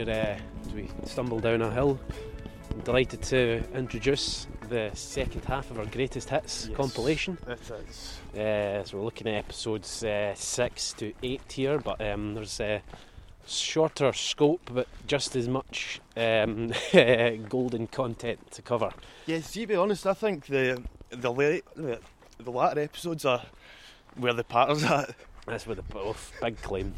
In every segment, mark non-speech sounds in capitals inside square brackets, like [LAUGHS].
Okay, uh, as we stumble down a hill. I'm delighted to introduce the second half of our greatest hits Yes. compilation. It is. Uh, so we're looking at episodes uh, six to eight here, but um, there's a shorter scope, but just as much um, [LAUGHS] golden content to cover. Yes, to be honest, I think the the late, the, the latter episodes are where the patterns at. That's with the both big claim,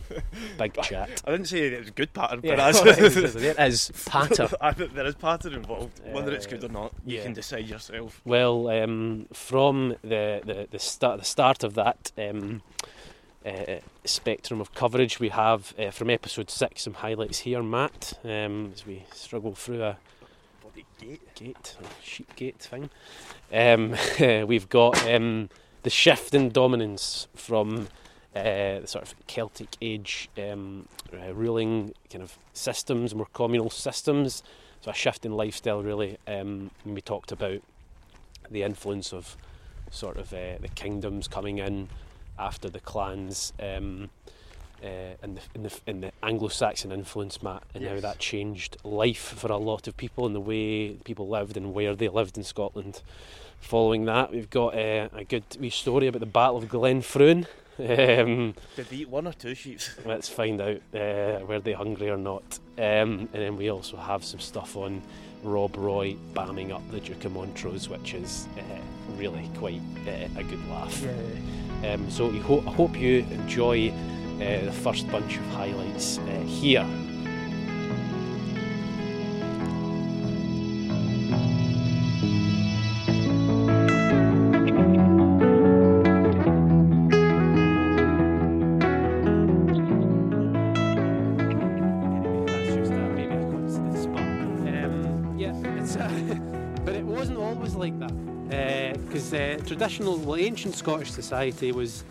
big [LAUGHS] chat. I didn't say it was a good pattern, but it that's [LAUGHS] is, it is [LAUGHS] patter. I think there is pattern involved. Whether it's good or not, you yeah. can decide yourself. Well, um, from the the the start the start of that um, uh, spectrum of coverage, we have uh, from episode six some highlights here, Matt, um, as we struggle through a Bloody gate. gate, a sheep gate thing. Um, we've got um, the shift in dominance from uh, the sort of Celtic age um, uh, ruling kind of systems, more communal systems. So a shift in lifestyle, really. Um, when we talked about the influence of sort of uh, the kingdoms coming in after the clans. Um, uh, in, the, in, the, the Anglo-Saxon influence, Matt, and how that changed life for a lot of people and the way people lived and where they lived in Scotland. Following that, we've got uh, a good wee story about the Battle of Glenfruin. Um, Did they eat one or two sheep? [LAUGHS] let's find out uh, were they hungry or not. Um, and then we also have some stuff on Rob Roy bamming up the Duke of Montrose, which is uh, really quite uh, a good laugh. Um, so we ho- I hope you enjoy uh, the first bunch of highlights uh, here. Traditional, well, ancient Scottish society was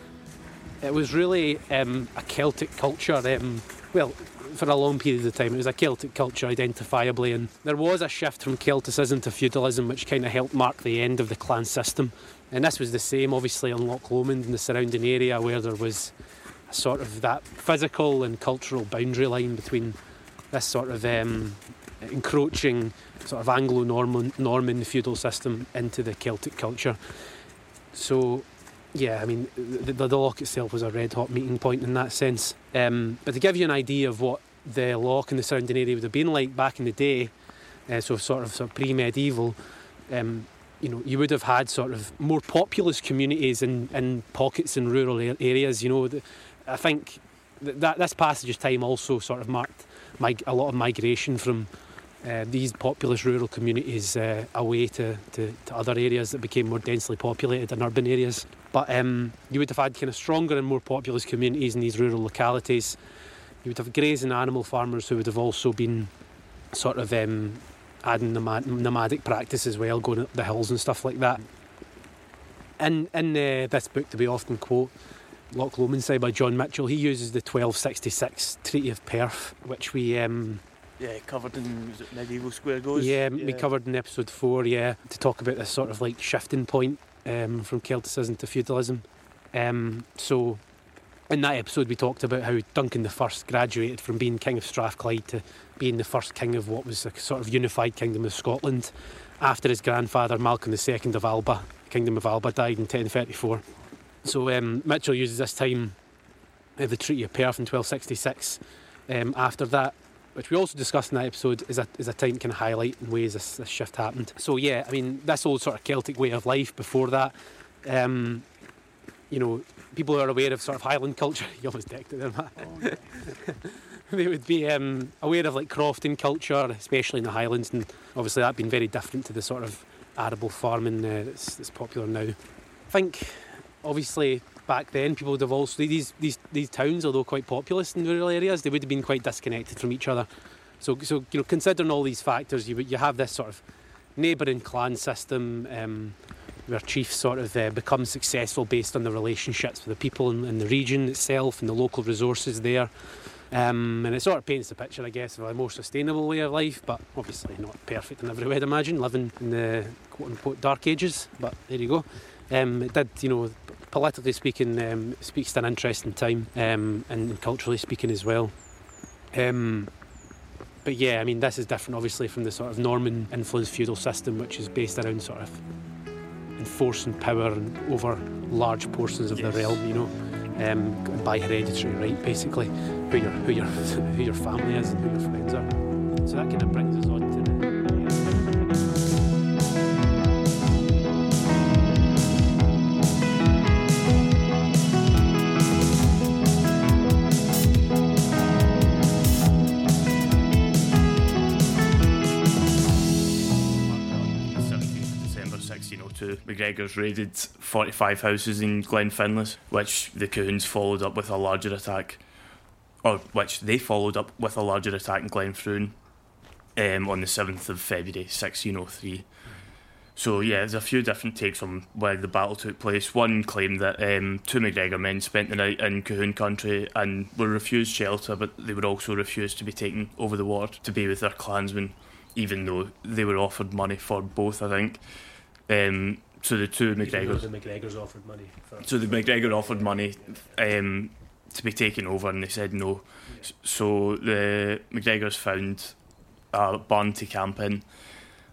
it was really um, a Celtic culture. Um, well, for a long period of time, it was a Celtic culture identifiably, and there was a shift from Celticism to feudalism, which kind of helped mark the end of the clan system. And this was the same, obviously, on Loch Lomond and the surrounding area, where there was a sort of that physical and cultural boundary line between this sort of um, encroaching sort of Anglo-Norman Norman feudal system into the Celtic culture. So, yeah, I mean, the, the, the loch itself was a red hot meeting point in that sense. Um, but to give you an idea of what the lock and the surrounding area would have been like back in the day, uh, so sort of, sort of pre-medieval, um, you know, you would have had sort of more populous communities in, in pockets in rural areas. You know, the, I think th- that this passage of time also sort of marked a lot of migration from uh, these populous rural communities uh, away to, to, to other areas that became more densely populated in urban areas. But um, you would have had kind of stronger and more populous communities in these rural localities. You would have grazing animal farmers who would have also been sort of um, adding nomad- nomadic practice as well, going up the hills and stuff like that. In, in uh, this book that we often quote, Loch Lomond by John Mitchell, he uses the 1266 Treaty of Perth, which we um, Yeah, covered in was it medieval square goes. yeah, we covered in episode four, yeah, to talk about this sort of like shifting point um, from Celticism to feudalism. Um, so, in that episode, we talked about how Duncan I graduated from being King of Strathclyde to being the first king of what was a sort of unified kingdom of Scotland after his grandfather Malcolm II of Alba, Kingdom of Alba, died in 1034. So, um, Mitchell uses this time, uh, the Treaty of Perth in 1266. Um, after that, which we also discussed in that episode, is a, is a time can highlight in ways this, this shift happened. So yeah, I mean, this old sort of Celtic way of life before that, um, you know, people who are aware of sort of Highland culture, [LAUGHS] you almost decked it there, Matt. [LAUGHS] they would be um, aware of like crofting culture, especially in the Highlands, and obviously that being very different to the sort of arable farming uh, that's, that's popular now. I think, obviously, back then people would have also these these these towns, although quite populous in rural areas, they would have been quite disconnected from each other. So, so you know, considering all these factors, you you have this sort of neighbouring clan system. Um, where chiefs sort of uh, become successful based on the relationships with the people in, in the region itself and the local resources there. Um, and it sort of paints the picture, I guess, of a more sustainable way of life, but obviously not perfect in every way, I'd imagine, living in the quote unquote dark ages. But there you go. Um, it did, you know, politically speaking, um, speaks to an interesting time, um, and culturally speaking as well. Um, but yeah, I mean, this is different, obviously, from the sort of Norman influenced feudal system, which is based around sort of enforcing power over large portions of Yes. the realm, you know, um, by hereditary right, basically, who your who your [LAUGHS] who your family is and who your friends are. So that kind of brings us on 1602, McGregor's raided 45 houses in Glenfinlas, which the Coons followed up with a larger attack, or which they followed up with a larger attack in Glenfruin um, on the 7th of February 1603. So yeah, there's a few different takes on where the battle took place. One claimed that um, two McGregor men spent the night in Colquhoun country and were refused shelter, but they were also refused to be taken over the water to be with their clansmen, even though they were offered money for both. I think. Um, so the two McGregors. The McGregors offered money for. So the McGregor offered money um, to be taken over, and they said no. S- So the McGregors found a barn to camp in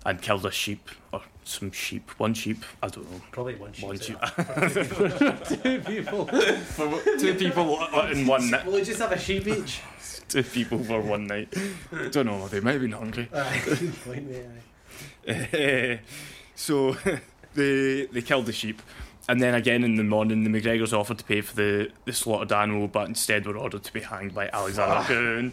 and killed a sheep or some sheep, one sheep. I don't know. Probably one sheep. One sheep. [LAUGHS] two people. For two people in one [LAUGHS] night. We'll just have a sheep each. Two people for one night. Don't know. They might have been hungry. Good [LAUGHS] point, yeah. so they they killed the sheep, and then again in the morning, the McGregors offered to pay for the, the slaughtered animal, but instead were ordered to be hanged by Alexander Coon.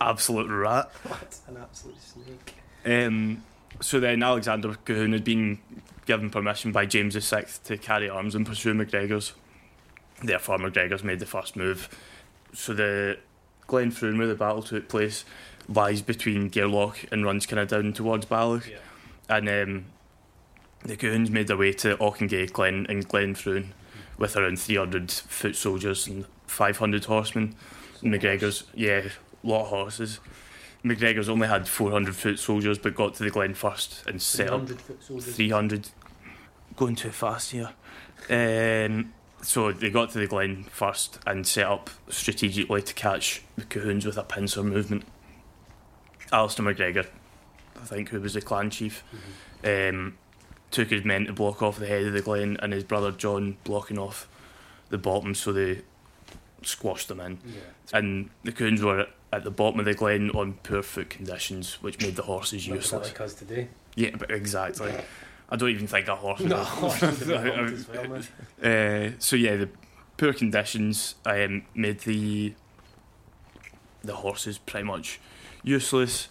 Absolute rat. What an absolute snake. Um, so then Alexander Colquhoun had been given permission by James VI to carry arms and pursue McGregor's. Therefore, McGregor's made the first move. So the Glenfruin, where the battle took place, lies between Gareloch and runs kind of down towards Balloch. Yeah. And um, the Colquhouns made their way to Auchengaich Glen and Glenfruin with around 300 foot soldiers and 500 horsemen. McGregor's, yeah, lot of horses. McGregor's only had 400 foot soldiers but got to the Glen first and set up 300 foot soldiers. 300. Going too fast here. Um, so they got to the Glen first and set up strategically to catch the Colquhouns with a pincer movement. Alistair McGregor, I think, who was the clan chief, um, took his men to block off the head of the Glen and his brother John blocking off the bottom so they squashed them in Yeah. and the coons were at the bottom of the glen on poor foot conditions, which made the horses Not useless. like us today. Yeah, but exactly. I don't even think a horse. No, horse would [LAUGHS] have been [LAUGHS] humped as well, uh, so yeah, the poor conditions um, made the the horses pretty much useless.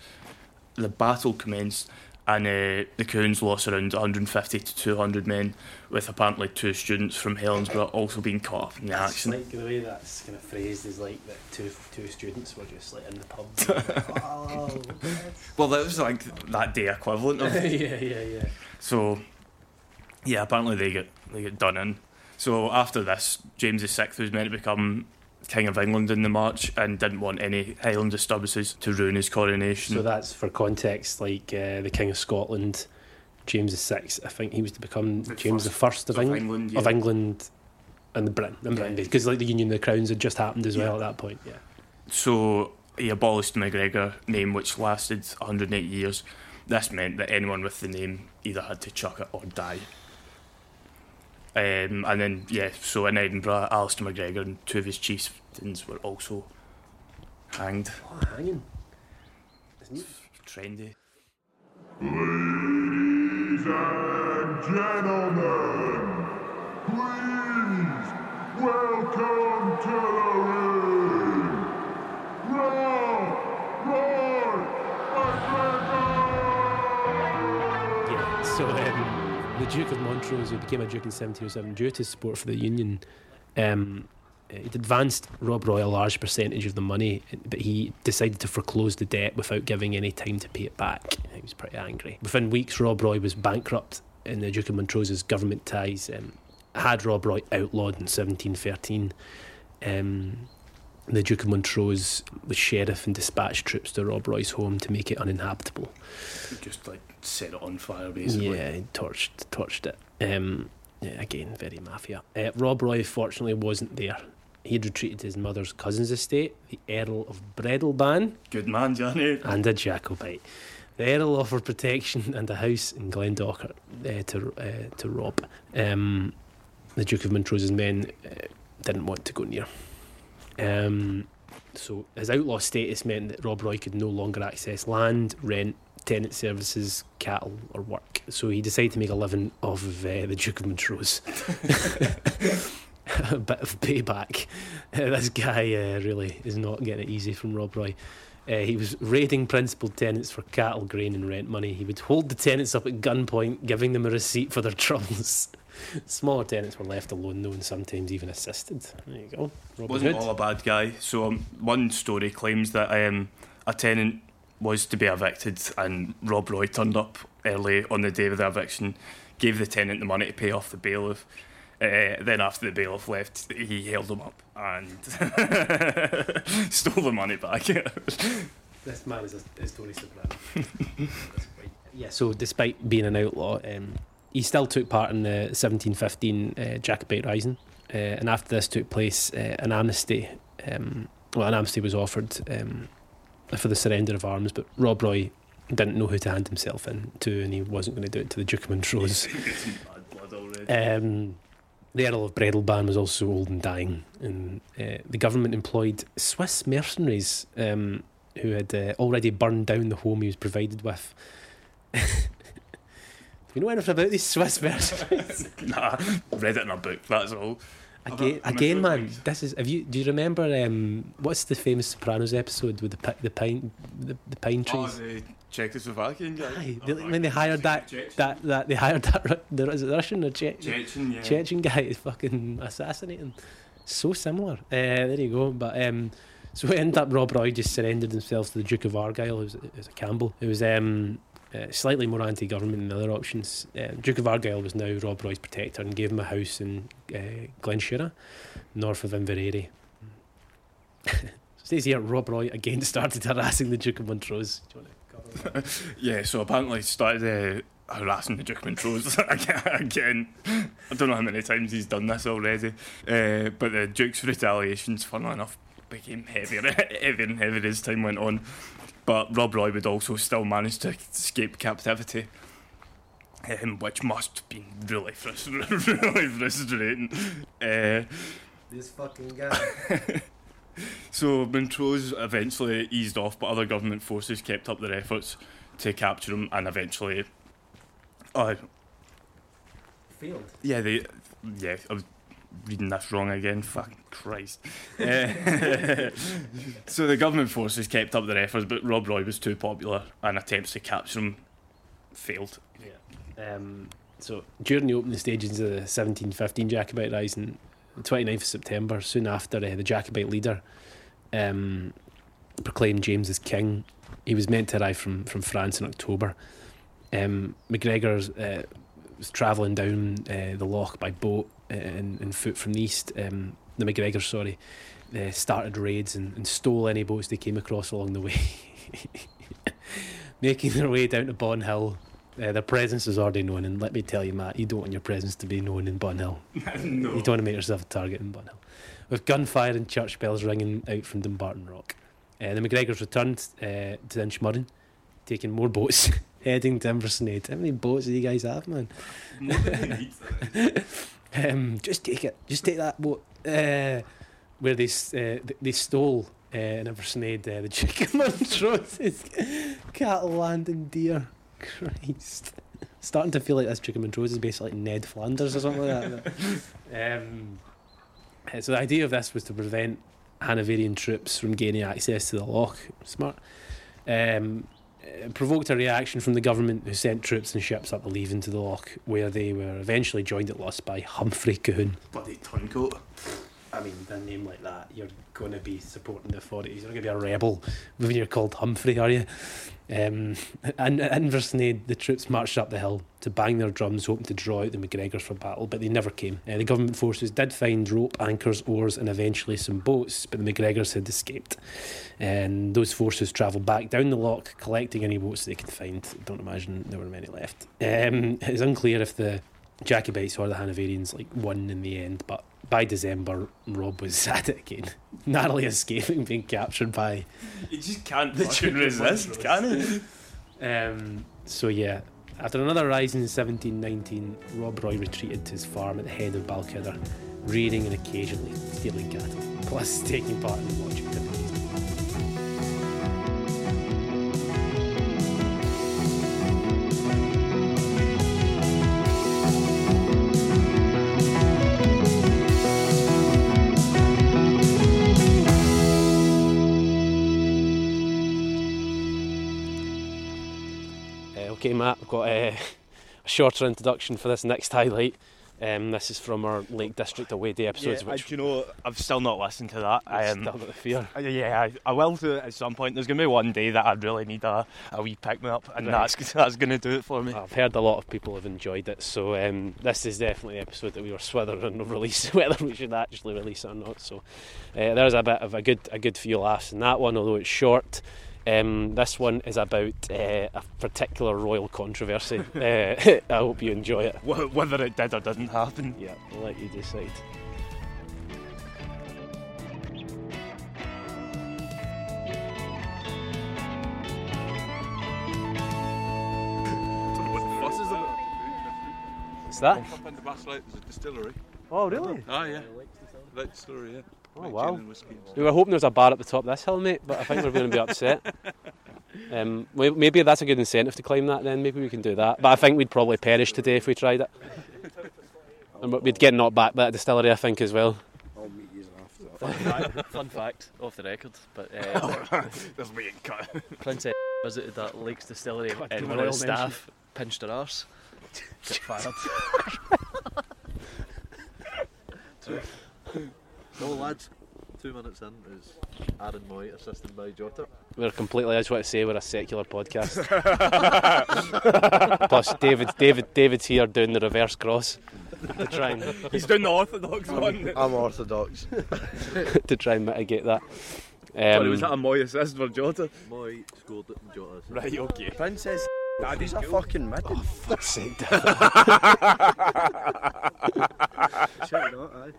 The battle commenced, and uh, the Coons lost around 150 to 200 men, with apparently two students from Helensburgh also being caught up in the That's action. like the way that's kind of phrased is like that two two students were just like in the pub. [LAUGHS] oh, Well, that was like that day equivalent of [LAUGHS] yeah, yeah, yeah. So, yeah, apparently they get they get done in. So after this, James VI was meant to become King of England in the March and didn't want any Highland disturbances to ruin his coronation. So that's for context, like uh, the King of Scotland, James VI. I think he was to become The James the First of, of England, England, of. England, and the Britain, and Yeah. Britain, because like the Union of the Crowns had just happened as well at that point. Yeah. So he abolished the McGregor name, which lasted 108 years. This meant that anyone with the name either had to chuck it or die. Um, and then, yeah, so in Edinburgh, Alistair McGregor and two of his chieftains were also hanged. Oh, hanging. Isn't it? Trendy. Ladies and gentlemen, please welcome to the ring, Rob Roy McGregor! Yeah. So um, the Duke of Montrose, who became a duke in 1707 due to support for the Union, um, it advanced Rob Roy a large percentage of the money, but he decided to foreclose the debt without giving any time to pay it back. He was pretty angry. Within weeks, Rob Roy was bankrupt, and the Duke of Montrose's government ties um, had Rob Roy outlawed in 1713. Um, the Duke of Montrose was sheriff and dispatched troops to Rob Roy's home to make it uninhabitable. Just like set it on fire, basically. Yeah, he torched torched it. Um, yeah, again, very mafia. Uh, Rob Roy fortunately wasn't there. He had retreated to his mother's cousin's estate, the Earl of Breadalbane, Good man, Johnny. and a Jacobite. The Earl offered protection [LAUGHS] and a house in Glendochart uh, to uh, to Rob. Um, the Duke of Montrose's men uh, didn't want to go near. Um, so his outlaw status meant that Rob Roy could no longer access land, rent, tenant services, cattle, or work. So he decided to make a living off of uh, the Duke of Montrose. [LAUGHS] a bit of payback. Uh, this guy uh, really is not getting it easy from Rob Roy. Uh, he was raiding principal tenants for cattle, grain, and rent money. He would hold the tenants up at gunpoint, giving them a receipt for their [LAUGHS] troubles. Smaller tenants were left alone, though, and sometimes even assisted. There you go. Robin Wasn't Hood. all a bad guy. So um, one story claims that um, a tenant was to be evicted, and Rob Roy turned up early on the day of the eviction, gave the tenant the money to pay off the bailiff. Uh, then after the bailiff left, he held him up and [LAUGHS] stole the money back. [LAUGHS] This man is a, a story soprano. [LAUGHS] yeah, so despite being an outlaw, um, he still took part in the 1715 uh, Jacobite Rising. Uh, and after this took place, uh, an amnesty, um, well, an amnesty was offered um, for the surrender of arms, but Rob Roy didn't know who to hand himself in to, and he wasn't going to do it to the Duke of Montrose. [LAUGHS] Bad blood already. Um, the Earl of Breadalbane was also old and dying, and uh, the government employed Swiss mercenaries um, who had uh, already burned down the home he was provided with. Do [LAUGHS] you know anything about these Swiss [LAUGHS] mercenaries? nah, read it in a book. That's all. Again, again, man. weeks. This is. Have you? Do you remember? Um, what's the famous Sopranos episode with the the pine the, the pine Oh, trees? the Czechoslovakian guy. Aye, Oh, they- my when they hired that Chechen. that that they hired that the is it Russian or Czech? Chechen, yeah. Chechen guy is [LAUGHS] fucking assassinating. So similar. Uh, there you go. But um, so it ended up Rob Roy just surrendered himself to the Duke of Argyll, who's, was, was a Campbell. It was um, uh, slightly more anti-government than the other options. Uh, Duke of Argyll was now Rob Roy's protector and gave him a house in uh, Glenshira, north of Inveraray. [LAUGHS] Stays here. Rob Roy again [LAUGHS] started harassing the Duke of Montrose. [LAUGHS] Yeah, so apparently started uh, harassing the Duke of Montrose again. I don't know how many times he's done this already. Uh, but the Duke's retaliations, funnily enough, became heavier, heavier and heavier as time went on. But Rob Roy would also still manage to escape captivity. Um, which must have been really, frustr- [LAUGHS] really frustrating. Uh, This fucking guy. [LAUGHS] so Montrose eventually eased off, but other government forces kept up their efforts to capture him, and eventually, uh, Failed. yeah, they, yeah, reading this wrong again. Fucking Christ. Uh, [LAUGHS] [LAUGHS] so the government forces kept up their efforts, but Rob Roy was too popular, and attempts to capture him failed. Yeah. Um, so during the opening stages of the 1715 Jacobite Rising, the 29th of September, soon after uh, the Jacobite leader um, proclaimed James as king, he was meant to arrive from, from France in October. Um, McGregor uh, was travelling down uh, the loch by boat and, and foot from the east. Um, the McGregor, sorry, uh, started raids and, and stole any boats they came across along the way, [LAUGHS] making their way down to Bonhill. Uh, their presence is already known, and let me tell you, Matt, you don't want your presence to be known in Bonhill. [LAUGHS] no. You don't want to make yourself a target in Bonhill. With gunfire and church bells ringing out from Dumbarton Rock. Uh, the McGregors returned uh, to Inchmurrin, taking more boats, [LAUGHS] heading to Inversnaid. How many boats do you guys have, man? More than. Um, just take it. Just take that boat. Uh, where they uh, they stole uh, in Inversnaid uh, the [LAUGHS] of Montrose's cattle land and deer. Christ. Starting to feel like this of Montrose is basically like Ned Flanders or something like that. [LAUGHS] um, uh, so the idea of this was to prevent Hanoverian troops from gaining access to the loch. Smart. Um, it provoked a reaction from the government who sent troops and ships up the Leven into the loch, where they were eventually joined at Luss by Humphrey Colquhoun. Bloody turncoat. I mean, a name like that, you're going to be supporting the authorities. You're going to be a rebel when you're called Humphrey, are you? Um, and at Inversnaid, the troops marched up the hill to bang their drums, hoping to draw out the McGregors for battle, but they never came. Uh, the government forces did find rope, anchors, oars, and eventually some boats, but the McGregors had escaped. And those forces travelled back down the loch, collecting any boats they could find. Don't imagine there were many left. Um, it's unclear if the Jacobites or the Hanoverians like won in the end, but by December, Rob was [LAUGHS] at it again, narrowly escaping being captured by. You just can't the tune resist, can you? Um, so yeah, after another rise in 1719, Rob Roy retreated to his farm at the head of Balquhidder, rearing and occasionally stealing cattle, plus taking part in activities. Uh, okay, Matt, we've got uh, a shorter introduction for this next highlight. Um, this is from our Lake District away day episodes, yeah, I, which do you know, I've still not listened to that. I Um, still got the fear. Uh, Yeah, I, I will do it at some point. There's going to be one day that I really need a, a wee pick me up, and Right. that's [LAUGHS] that's going to do it for me. I've heard a lot of people have enjoyed it, so um, this is definitely the episode that we were swithering of [LAUGHS] release whether we should actually release it or not. So uh, there's a bit of a good a good few laughs in that one, although it's short. Um, this one is about uh, a particular royal controversy. [LAUGHS] uh, [LAUGHS] I hope you enjoy it. Wh- Whether it did or didn't happen. Yeah, I'll let you decide. What's that? Up in the Basslight, there's a distillery. Oh, really? Ah, yeah. Light distillery, yeah. Oh, Make wow. gin and whiskey and stuff. We were hoping there was a bar at the top of this hill, mate, but I think we're going to be upset. [LAUGHS] Um, maybe that's a good incentive to climb that then. Maybe we can do that. But I think we'd probably perish today if we tried it. [LAUGHS] And we'd get knocked back by that distillery, I think, as well. Fun fact, fun fact, off the record, but uh, [LAUGHS] There's me cut. Princess visited that Lakes Distillery God, and the one of royal the staff pinched her arse. Got fired. No lads, two minutes in is Aaron Mooy assisted by Jota. We're completely, I just want to say, we're a secular podcast. [LAUGHS] Plus, David, David, David's here doing the reverse cross to try and [LAUGHS] He's doing the orthodox one. I'm Orthodox. [LAUGHS] to try and mitigate that. Um, Sorry, was that a Mooy assist for Jota? Mooy scored it and Jota. Right, okay. Princess Daddy's a fucking mid. fuck's sake, Check it out, aye.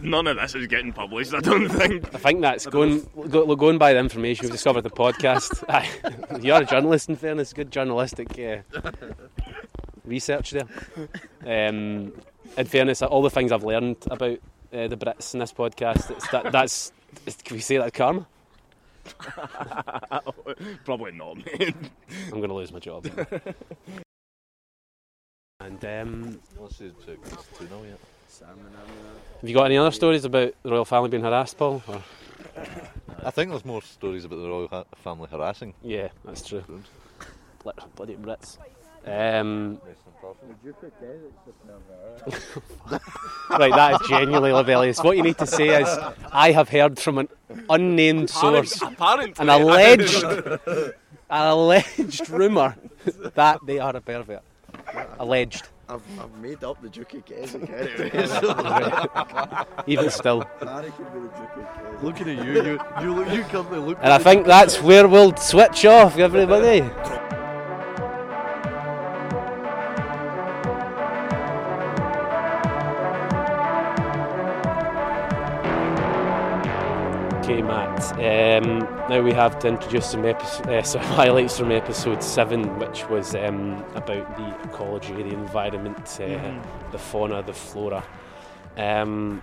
None of this is getting published, I don't think. I think that's going go, going by the information we've discovered the podcast. [LAUGHS] Aye, You're a journalist, in fairness, good journalistic uh, research there. Um, in fairness, all the things I've learned about uh, the Brits in this podcast, it's that, that's is- can we say that karma? [LAUGHS] Probably not, mate. I'm going to lose my job. [LAUGHS] and um, Let's see, check 2 0 yet. Have you got any other stories about the royal family being harassed, Paul? Or? I think there's more stories about the royal ha- family harassing. Yeah, that's true. Bloody Brits. Um, right, that is genuinely rebellious. What you need to say is, I have heard from an unnamed source, Apparently. an alleged, an alleged rumour that they are a pervert. Alleged. I've, I've made up the Duke of Keswick anyway, so Even still. Harry can be the Duke of Keswick. Looking at you, you, you, look, you come and look And I think that's where we'll switch off, everybody. Um, now we have to introduce some, epi- uh, [LAUGHS] some highlights from episode seven, which was um, about the ecology, the environment, uh, the fauna, the flora. Um,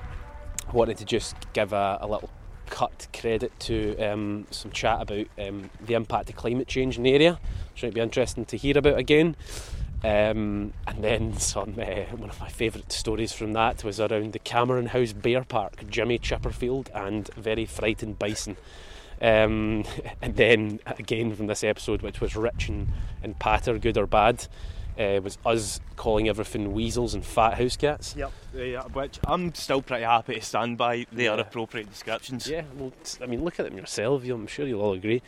wanted to just give a, a little cut credit to um, some chat about um, the impact of climate change in the area, which might be interesting to hear about again. Um, and then some, uh, one of my favourite stories from that was around the Cameron House Bear Park, Jimmy Chipperfield, and very frightened bison. Um, [LAUGHS] and then again from this episode, which was rich and, and patter, good or bad, uh, was us calling everything weasels and fat house cats. Yep. Yeah, which I'm still pretty happy to stand by. They are appropriate descriptions. Yeah, well, I mean, look at them yourself. you- I'm sure you'll all agree.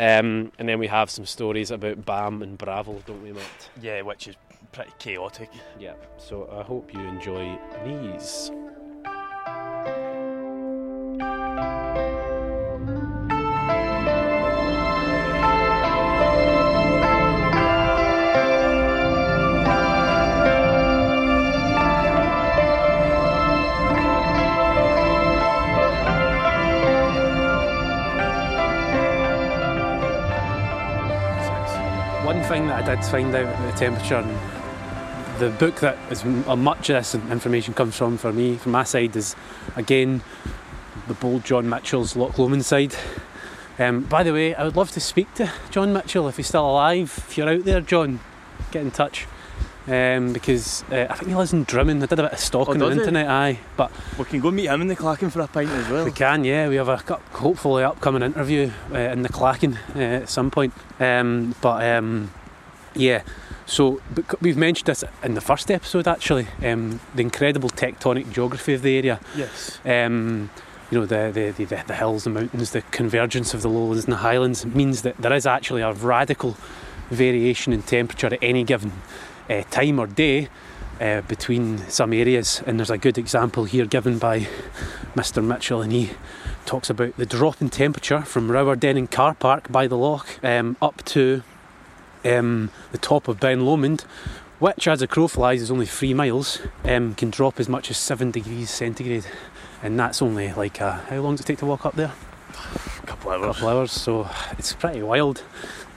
Um, and then we have some stories about Bam and Bravo, don't we, Matt? Yeah, which is pretty chaotic. Yeah. So I hope you enjoy these. Thing that I did find out about the temperature, and the book that is uh, much of this information comes from for me, from my side, is again the bold John Mitchell's Loch Lomond side. Um, by the way, I would love to speak to John Mitchell if he's still alive. If you're out there, John, get in touch. Um, because uh, I think he lives in Drymen. I did a bit of stalking Oh, on the internet, aye. But We can go meet him in the Clachan for a pint as well. we can, yeah. We have a hopefully upcoming interview uh, in the Clachan uh, at some point. Um, but um, yeah, so we've mentioned this in the first episode actually. Um, the incredible tectonic geography of the area. Yes. Um, you know the, the, the, the hills, the mountains, the convergence of the lowlands and the highlands means that there is actually a radical variation in temperature at any given uh, time or day uh, between some areas. And there's a good example here given by Mr. Mitchell, and he talks about the drop in temperature from Rowardennan Car Park by the loch um, up to um, the top of Ben Lomond, which, as a crow flies, is only three miles, um, can drop as much as seven degrees centigrade. And that's only like a, how long does it take to walk up there? A couple A hours. couple hours, so it's pretty wild.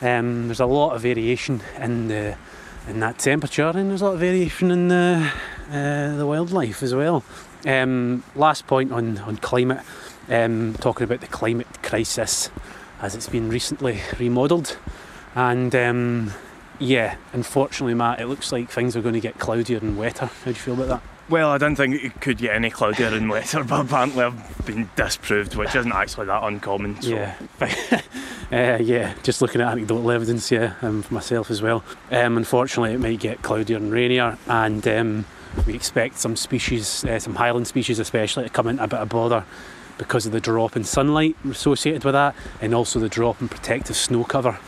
Um, there's a lot of variation in the in that temperature, and there's a lot of variation in the uh, the wildlife as well. Um, last point on on climate, um, talking about the climate crisis as it's been recently remodelled, and um, yeah, unfortunately, Matt, it looks like things are going to get cloudier and wetter. How do you feel about that? Well, I don't think it could get any cloudier and wetter, but apparently I've been disproved, which isn't actually that uncommon. So. Yeah, [LAUGHS] uh, yeah. Just looking at anecdotal evidence, yeah, um, for myself as well. Um, unfortunately, it might get cloudier and rainier, and um, we expect some species, uh, some highland species especially, to come into a bit of bother because of the drop in sunlight associated with that, and also the drop in protective snow cover.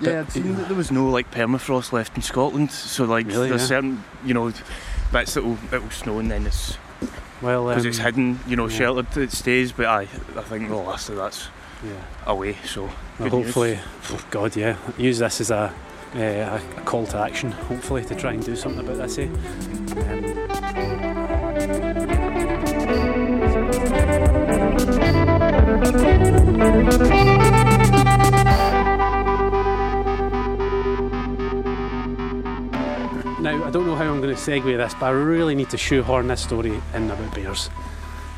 Yeah, I'd seen that there was no like permafrost left in Scotland, so like Really, there's yeah. certain you know bits that'll it'll snow and then it's Well, because um, it's hidden, you know, yeah. sheltered it stays. But I I think the last of that's Yeah. away. So Well, hopefully, oh God, yeah, use this as a, uh, a a call to action. Hopefully, to try and do something about this. Eh? Um, Now, I don't know how I'm going to segue this, but I really need to shoehorn this story in about bears.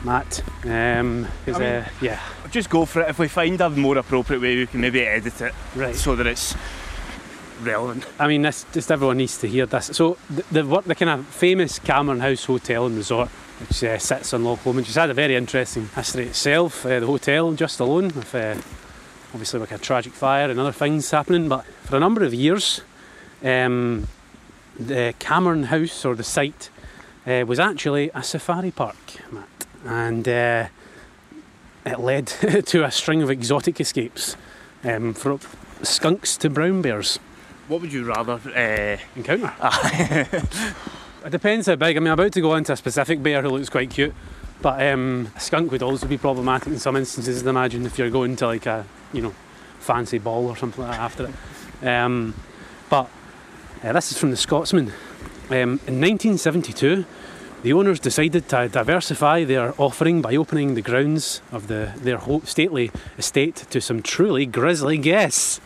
Matt, um, I mean- uh, yeah, just go for it. If we find a more appropriate way, we can maybe edit it right. so that it's relevant. I mean, this just everyone needs to hear this. So the the, the kind of famous Cameron House Hotel and Resort, which uh, sits on Loch Lomond, which has had a very interesting history itself. Uh, the hotel just alone, with uh, obviously like a tragic fire and other things happening, but for a number of years, um, the Cameron House or the site uh, was actually a safari park, Matt, and uh, it led [LAUGHS] to a string of exotic escapes, um, from skunks to brown bears What would you rather? Uh, encounter. [LAUGHS] It depends how big. I mean, I'm about to go into a specific bear who looks quite cute, but um, a skunk would also be problematic in some instances. I'd imagine if you're going to like a you know fancy ball or something like that after it. Um, but uh, this is from the Scotsman. Um, in 1972, the owners decided to diversify their offering by opening the grounds of the, their stately estate to some truly grisly guests.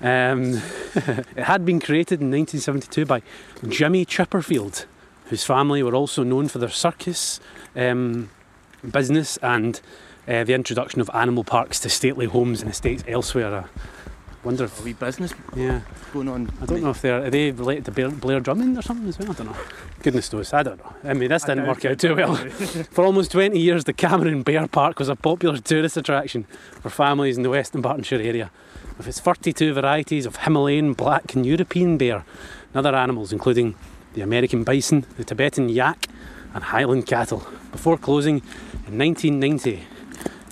Um, [LAUGHS] it had been created in 1972 by Jimmy Chipperfield, whose family were also known for their circus um, business and uh, the introduction of animal parks to stately homes and estates elsewhere. I wonder a if, wee business yeah, going on. I don't know if they're are they related to Blair, Blair Drummond or something as well. I don't know. Goodness knows, I don't know. I mean, this didn't work out too well. [LAUGHS] For almost 20 years, the Cameron Bear Park was a popular tourist attraction for families in the West Dunbartonshire area, with its 32 varieties of Himalayan, black, and European bear, and other animals, including the American bison, the Tibetan yak, and Highland cattle, before closing in 1990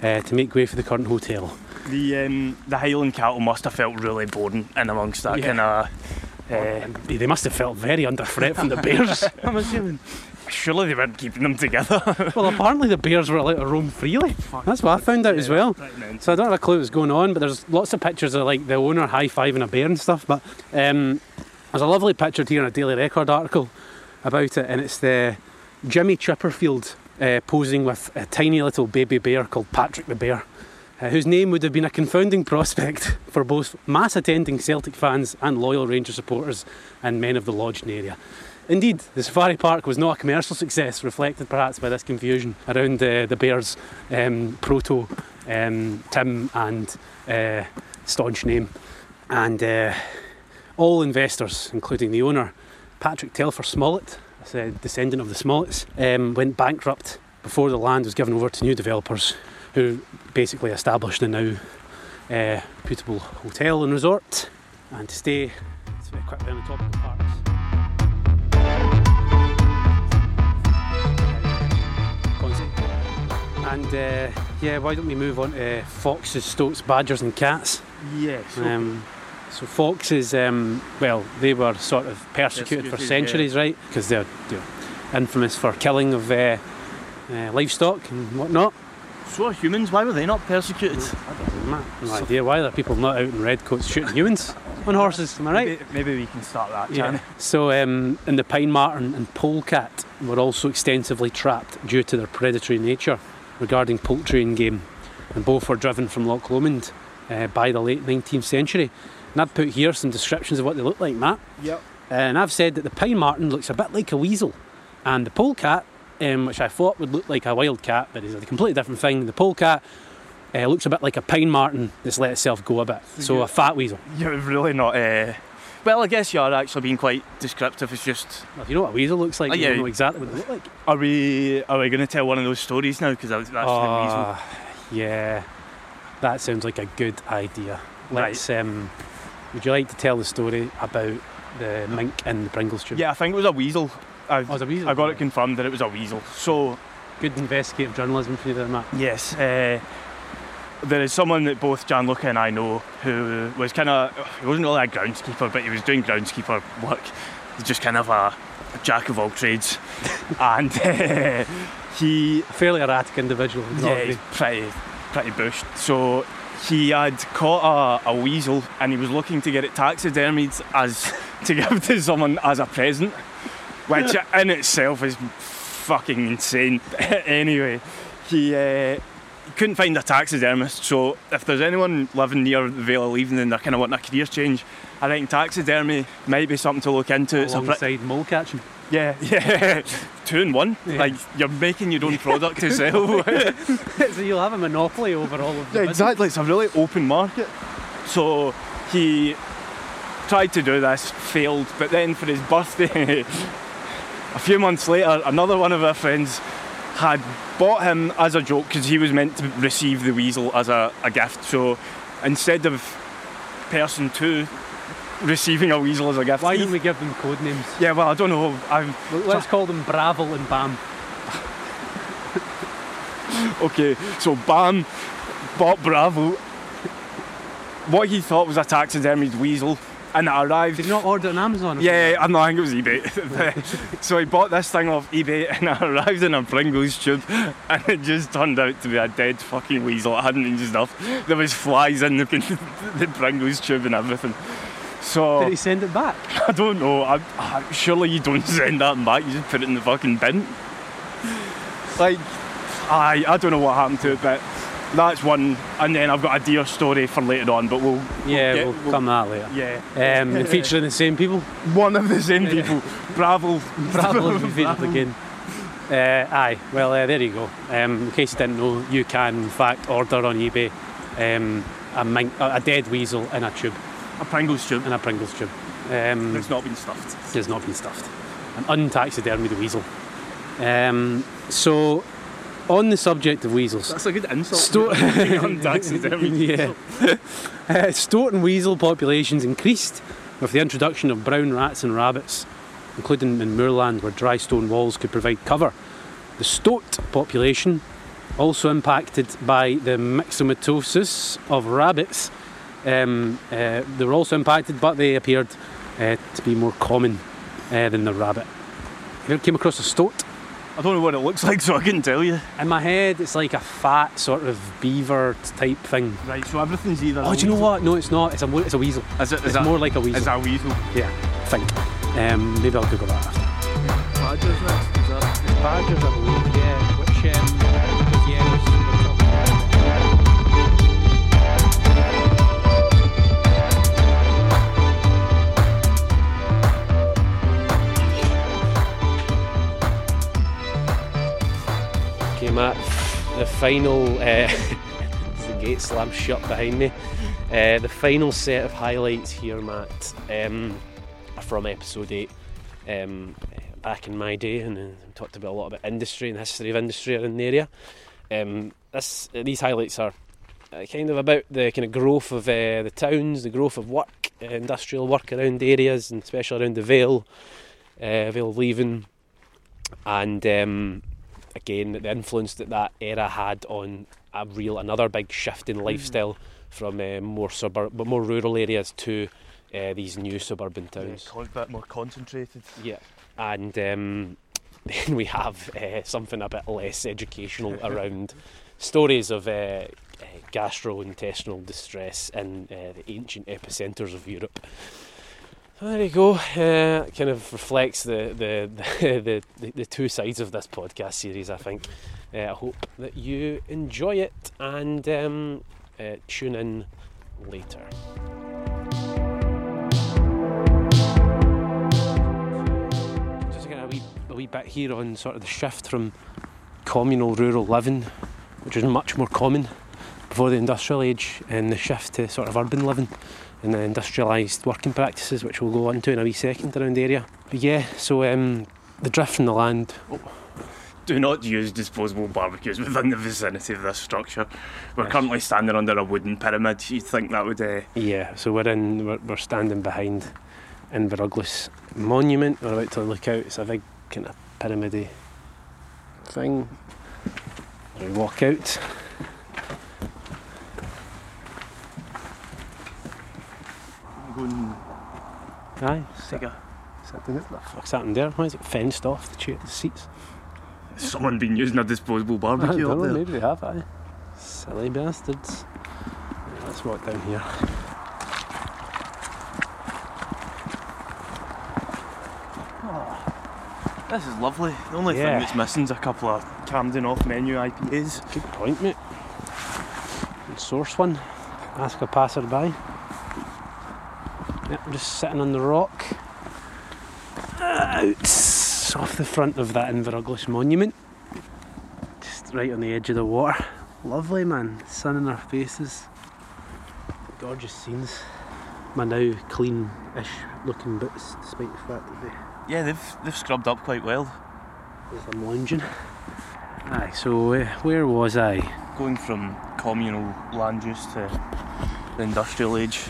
uh, to make way for the current hotel. The um, the Highland cattle must have felt really boring in amongst that Yeah. kind of. Uh, they must have felt very under threat from the [LAUGHS] bears. I'm assuming. Surely they weren't keeping them together. [LAUGHS] well, apparently the bears were allowed to roam freely. That's what I found out as well. So I don't have a clue what's going on, but there's lots of pictures of like the owner high fiving a bear and stuff. But um, there's a lovely picture here in a Daily Record article about it, and it's the Jimmy Chipperfield uh, posing with a tiny little baby bear called Patrick the Bear. Uh, whose name would have been a confounding prospect [LAUGHS] for both mass attending Celtic fans and loyal Ranger supporters and men of the Lodgen area. Indeed, the safari park was not a commercial success, reflected perhaps by this confusion around uh, the Bears' um, proto um, Tim and uh, staunch name. And uh, all investors, including the owner, Patrick Telfer Smollett, a descendant of the Smolletts, um, went bankrupt before the land was given over to new developers who basically established a now uh, reputable hotel and resort. And to stay, it's on the topic of the parks. And uh, yeah, why don't we move on to foxes, stoats, badgers, and cats? Yes. Um, so foxes, um, well, they were sort of persecuted for Persecuted, centuries, right? Because they're, they're infamous for killing of uh, uh, livestock and whatnot. So are humans. Why were they not persecuted? i Man, no idea why there are people not out in red coats shooting humans [LAUGHS] on horses. Am I right? Maybe, maybe we can start that. Yeah. Johnny. So, um, and the pine marten and polecat were also extensively trapped due to their predatory nature regarding poultry and game, and both were driven from Loch Lomond uh, by the late 19th century. And I've put here some descriptions of what they look like, Matt. Yep. And I've said that the pine marten looks a bit like a weasel, and the polecat, um, which I thought would look like a wild cat, but is a completely different thing. The polecat uh, looks a bit like a pine marten that's let itself go a bit, so a fat weasel. You're really not. Uh... Well, I guess you are actually being quite descriptive. It's just, Well, if you know what a weasel looks like, Oh, you yeah. know exactly what they look like. are we are we going to tell one of those stories now? Because that's the weasel. Ah, yeah, that sounds like a good idea. Let's. Um, would you like to tell the story about the mink in the Pringles tube? Yeah, I think it was a weasel. I, Oh, it's a weasel. I got it confirmed that it was a weasel. So Good investigative journalism for you there, Matt. yes, uh, there is someone that both Gianluca and I know who was kind of he wasn't really a groundskeeper, but he was doing groundskeeper work. He's just kind of a, a jack of all trades, [LAUGHS] and uh, he A fairly erratic individual. yeah, he's pretty pretty bushed. So he had caught a, a weasel and he was looking to get it taxidermied as to [LAUGHS] give to someone as a present, which in itself is fucking insane. [LAUGHS] anyway, he. Uh, couldn't find a taxidermist, so if there's anyone living near the Vale of Leven and they're kind of wanting a career change, I think taxidermy might be something to look into. It's a pre- Alongside mole catching. yeah, [LAUGHS] yeah, two in one. Yeah. Like you're making your own product to sell. [LAUGHS] so you'll have a monopoly over all of the Yeah, exactly. It's a really open market. So he tried to do this, failed, but then for his birthday, a few months later, another one of our friends had bought him as a joke because he was meant to receive the weasel as a, a gift. So instead of person two receiving a weasel as a gift, Why don't we give them code names? yeah, well, I don't know. I'm Let's call them Bravo and Bam. [LAUGHS] Okay, so Bam bought Bravo. What he thought was a taxidermied weasel, and it arrived. Did you not order it on Amazon? Yeah, I know, I think it was eBay. [LAUGHS] so I bought this thing off eBay and it arrived in a Pringles tube and it just turned out to be a dead fucking weasel. It hadn't been stuffed. There was flies in the, [LAUGHS] the Pringles tube and everything. So Did he send it back? [LAUGHS] I don't know. I, I, surely you don't send that back. You just put it in the fucking bin. Like, I I don't know what happened to it, but that's one. And then I've got a deer story for later on, but we'll Yeah, get- we'll, we'll- come to that later. yeah. Um, [LAUGHS] featuring the same people. One of the same people. Bravo. Bravo been featured again. Uh, aye, well, uh, there you go. Um, in case you didn't know, you can in fact order on eBay um, a, mink, a dead weasel in a tube, A Pringles tube. in a Pringles tube. Um, It's not been stuffed. has not been stuffed. An untaxidermied weasel. Um, so, on the subject of weasels, That's a good insult. Sto- [LAUGHS] [LAUGHS] yeah. uh, stoat and weasel populations increased with the introduction of brown rats and rabbits, including in moorland where dry stone walls could provide cover. The stoat population, also impacted by the myxomatosis of rabbits, um, uh, they were also impacted, but they appeared uh, to be more common uh, than the rabbit. You ever came across a stoat? I don't know what it looks like, so I couldn't tell you. In my head, it's like a fat sort of beaver type thing. Right, so everything's either. Oh, do you know what? No, it's not. It's a it's a weasel. Is it? Is it's that more like a weasel. Is that a weasel? yeah, I think. Um, maybe I'll Google that after. Badgers next, is that? Badgers, I believe. Yeah, the final. Uh, [LAUGHS] the gate slammed shut behind me. Uh, the final set of highlights here, Matt, um, are from episode eight. Um, back in my day, and uh, talked about a lot about industry and history of industry in the area. Um, this, these highlights are uh, kind of about the kind of growth of uh, the towns, the growth of work, uh, industrial work around areas, and especially around the Vale, uh, Vale of Leven, and um, again the influence that that era had on a real another big shift in lifestyle from uh, more suburb, but more rural areas to uh, these new suburban towns. Yeah, a bit more concentrated. Yeah, and um, [LAUGHS] then we have uh, something a bit less educational [LAUGHS] around stories of gastrointestinal distress in uh, the ancient epicentres of Europe. So there you go. Uh, it kind of reflects the the, [LAUGHS] the, the the two sides of this podcast series. I think. Uh, I hope that you enjoy it and um, uh, tune in later. Just again, a wee, a wee bit here on sort of the shift from communal rural living, which was much more common before the industrial age, and the shift to sort of urban living and the industrialised working practices, which we'll go on to in a wee second around the area. But yeah, so um, the drift from the land. Do not use disposable barbecues within the vicinity of this structure. We're Yes. currently standing under a wooden pyramid. You'd think that would. Uh, Yeah, so we're in, we're, we're standing behind Inveruglas Monument. We're about to look out. It's a big kind of pyramidy thing. We walk out. Go and Aye, take a. sit down. What the fuck's happened there? Why is it fenced off the, chair, the seats? Someone been using a disposable I barbecue don't up know, there. maybe they have, aye. Silly bastards. Yeah, let's walk down here. Oh, this is lovely. The only Yeah. thing that's missing is a couple of Camden off menu IPAs. Good point, mate. Good source one. Ask a passerby. Yep, I'm just sitting on the rock. Out off the front of that Inveruglas monument. Just right on the edge of the water. Lovely, man. Sun in our faces. Gorgeous scenes. My now clean-ish looking boots, despite the fact that they Yeah, they've they've scrubbed up quite well. as I'm lounging. Aye, so uh, where was I? Going from communal land use to the industrial age.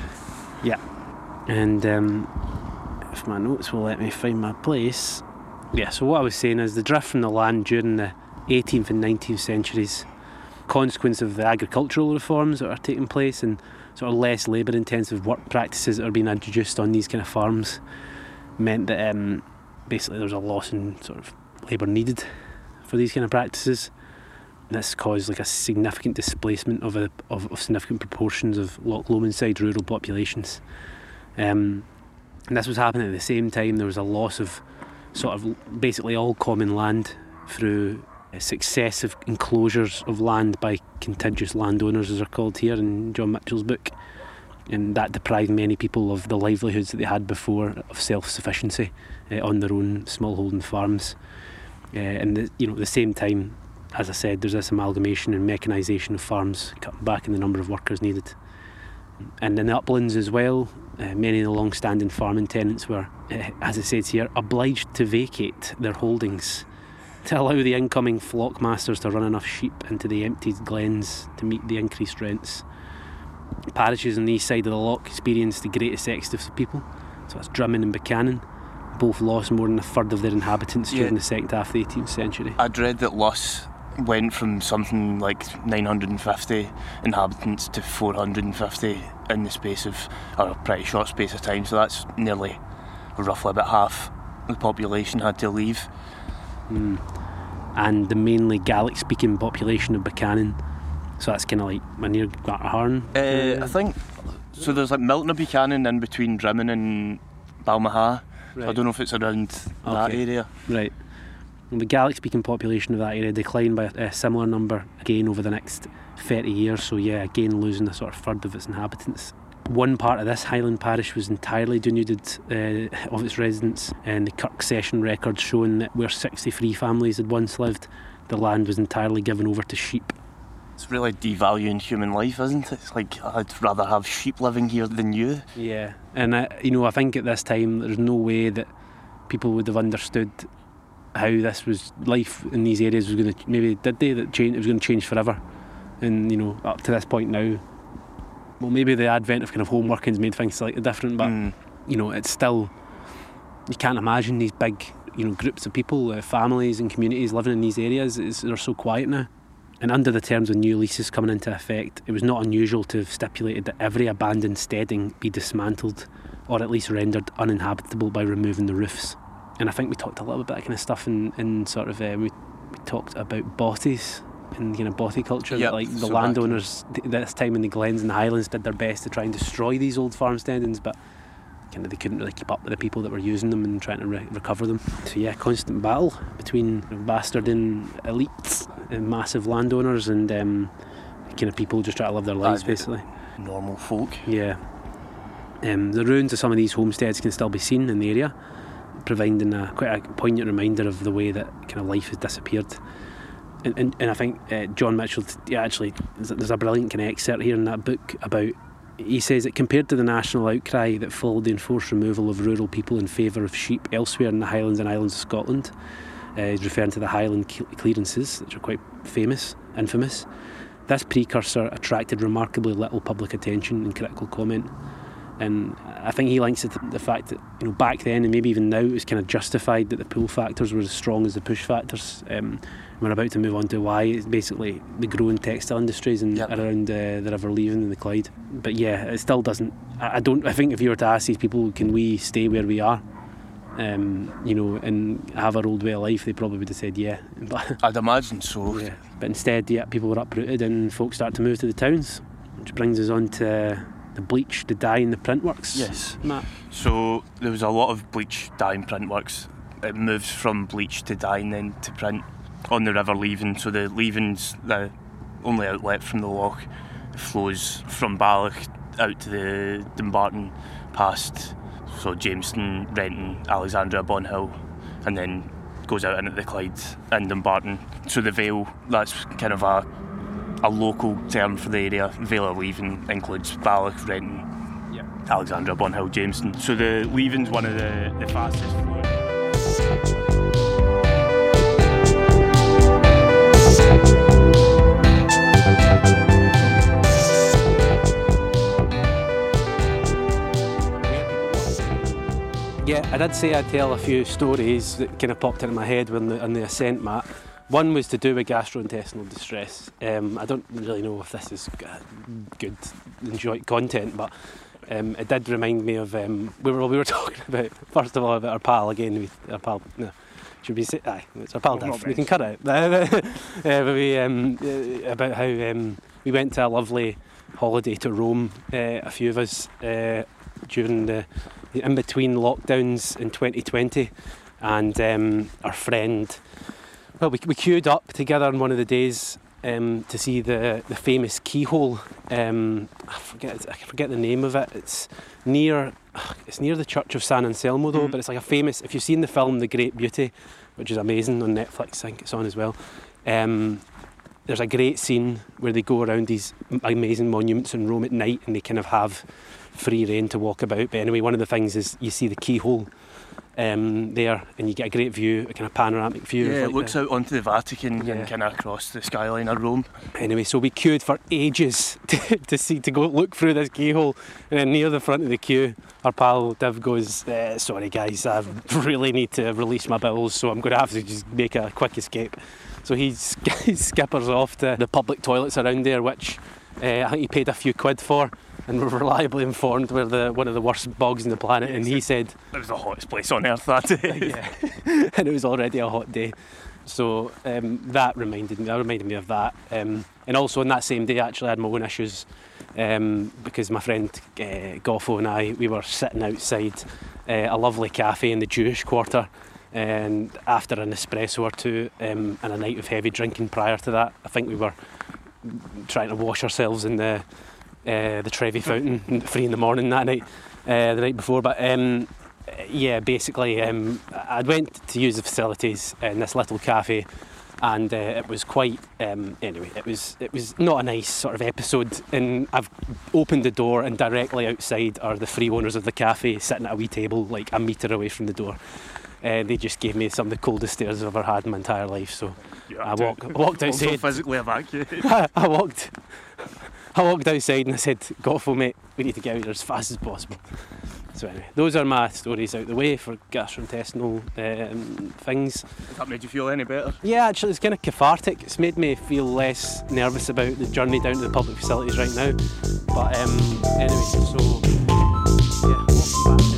And um, if my notes will let me find my place. Yeah, so what I was saying is the drift from the land during the 18th and 19th centuries, consequence of the agricultural reforms that are taking place and sort of less labour intensive work practices that are being introduced on these kind of farms, meant that um, basically there was a loss in sort of labour needed for these kind of practices. This caused like a significant displacement of, a, of, of significant proportions of Loch Lomond side rural populations. Um, and this was happening at the same time there was a loss of sort of basically all common land through uh, successive enclosures of land by contiguous landowners, as they're called here in John Mitchell's book. And that deprived many people of the livelihoods that they had before of self sufficiency uh, on their own smallholding farms. Uh, and the, you know, at the same time, as I said, there's this amalgamation and mechanisation of farms, cutting back in the number of workers needed. And in the uplands as well, uh, many of the long standing farming tenants were, uh, as it says here, obliged to vacate their holdings to allow the incoming flock masters to run enough sheep into the emptied glens to meet the increased rents. Parishes on the east side of the loch experienced the greatest exodus of people, so that's Drymen and Buchanan. Both lost more than a third of their inhabitants during the second half of the 18th century. I'd read that loss went from something like 950 inhabitants to 450 in the space of or a pretty short space of time. So that's nearly, roughly about half the population had to leave. Mm. And the mainly Gaelic speaking population of Buchanan, so that's kind of like near Gartocharn. Uh, I think so. There's like Milton of Buchanan in between Drymen and Balmaha. So I don't know if it's around that area. Right. And the Gaelic speaking population of that area declined by a similar number again over the next 30 years, so yeah, again losing a sort of third of its inhabitants. One part of this Highland parish was entirely denuded uh, of its residents, and the Kirk Session records showing that where 63 families had once lived, the land was entirely given over to sheep. It's really devaluing human life, isn't it? It's like I'd rather have sheep living here than you. Yeah, and I, you know, I think at this time there's no way that people would have understood how this was life in these areas was going to maybe did they that change it was going to change forever, and you know up to this point now, well maybe the advent of kind of home working's made things slightly different, but Mm. you know it's still you can't imagine these big you know groups of people, uh, families and communities living in these areas. It's, they're so quiet now. And under the terms of new leases coming into effect, it was not unusual to have stipulated that every abandoned steading be dismantled or at least rendered uninhabitable by removing the roofs. And I think we talked a little bit of that kind of stuff in, in sort of, uh, we, we talked about bothies and kind of bothy culture. that, like the so landowners th- this time in the Glens and the Highlands did their best to try and destroy these old farm steadings, but kind of they couldn't really keep up with the people that were using them and trying to re- recover them. So yeah, constant battle between bastarding elites and massive landowners and um, kind of people just trying to live their lives basically. Normal folk. Yeah. Um, the ruins of some of these homesteads can still be seen in the area, providing a quite a poignant reminder of the way that kind of life has disappeared. And, and, and I think uh, John Mitchell, actually, there's a- there's a brilliant kind of excerpt here in that book about. He says that compared to the national outcry that followed the enforced removal of rural people in favour of sheep elsewhere in the Highlands and Islands of Scotland, uh, he's referring to the Highland clearances, which are quite famous, infamous. This precursor attracted remarkably little public attention and critical comment. And I think he links it to the fact that you know back then and maybe even now it was kind of justified that the pull factors were as strong as the push factors. Um, we're about to move on to why it's basically the growing textile industries and Yep. around uh, the River Leven and the Clyde. But yeah, it still doesn't. I, I don't. I think if you were to ask these people, can we stay where we are? Um, you know, and have our old way of life, they probably would have said yeah. [LAUGHS] But I'd imagine so. yeah. But instead, yeah, people were uprooted and folks start to move to the towns, which brings us on to the bleach, the dye, and the print works. Yes. Matt. So there was a lot of bleach dye and print works. It moves from bleach to dye and then to print on the River Leven. So the Leven's the only outlet from the loch. It flows from Balloch out to the Dumbarton past so Jamestown, Renton, Alexandra, Bonhill, and then goes out into the Clyde and Dumbarton. So the Vale, that's kind of a a local term for the area. Vale of Leven includes Balloch, Renton, yeah. Alexandra, Bonhill, Jamestown. So the Leven's one of the, the fastest Yeah, I did say I'd tell a few stories that kind of popped into my head when the, on the ascent, Matt. One was to do with gastrointestinal distress. Um, I don't really know if this is uh, good, enjoy content, but um, it did remind me of um, we were we were [LAUGHS] talking about first of all about our pal again. We, our pal, no, should we say? Aye, it's our pal. Well, We can cut it. out. [LAUGHS] uh, we um, uh, about how um, we went to a lovely holiday to Rome. Uh, a few of us uh, during the in between lockdowns in 2020, and um, our friend. Well, we, we queued up together on one of the days um, to see the, the famous keyhole. Um, I forget I forget the name of it. It's near it's near the Church of San Anselmo though, Mhm. but it's like a famous. If you've seen the film The Great Beauty, which is amazing on Netflix, I think it's on as well. Um, there's a great scene where they go around these amazing monuments in Rome at night, and they kind of have free reign to walk about. But anyway, one of the things is you see the keyhole um, there, and you get a great view, a kind of panoramic view. Yeah, like it looks the- out onto the Vatican Yeah. and kind of across the skyline of Rome. Anyway, so we queued for ages [LAUGHS] to, to see to go look through this keyhole, and then near the front of the queue, our pal Div goes, uh, "Sorry guys, I [LAUGHS] really need to release my bills, so I'm going to have to just make a quick escape." So he, sk- [LAUGHS] he skippers off to the public toilets around there, which uh, I think he paid a few quid for, and we're reliably informed were the one of the worst bogs in the planet. And he said, It was the hottest place on earth that day. [LAUGHS] yeah, [LAUGHS] and it was already a hot day. So um, that reminded me. That reminded me of that. Um, and also on that same day, actually, I had my own issues um, because my friend uh, Goffo and I we were sitting outside uh, a lovely cafe in the Jewish Quarter. And after an espresso or two um, and a night of heavy drinking prior to that, I think we were trying to wash ourselves in the uh, the Trevi fountain at three in the morning that night, uh, the night before. But um, yeah, basically, um, I went to use the facilities in this little cafe and uh, it was quite. Um, anyway, it was it was not a nice sort of episode. And I've opened the door, and directly outside are the three owners of the cafe sitting at a wee table, like a metre away from the door. Uh, they just gave me some of the coldest stares I've ever had in my entire life. So I walk, walked [LAUGHS] Also outside. physically evacuated. [LAUGHS] I walked. I walked outside and I said, "Goffo, mate, we need to get out here as fast as possible." So anyway, those are my stories out the way for gastrointestinal um, things. Has that made you feel any better? Yeah, actually, it's kind of cathartic. It's made me feel less nervous about the journey down to the public facilities right now. But um, anyway, so yeah.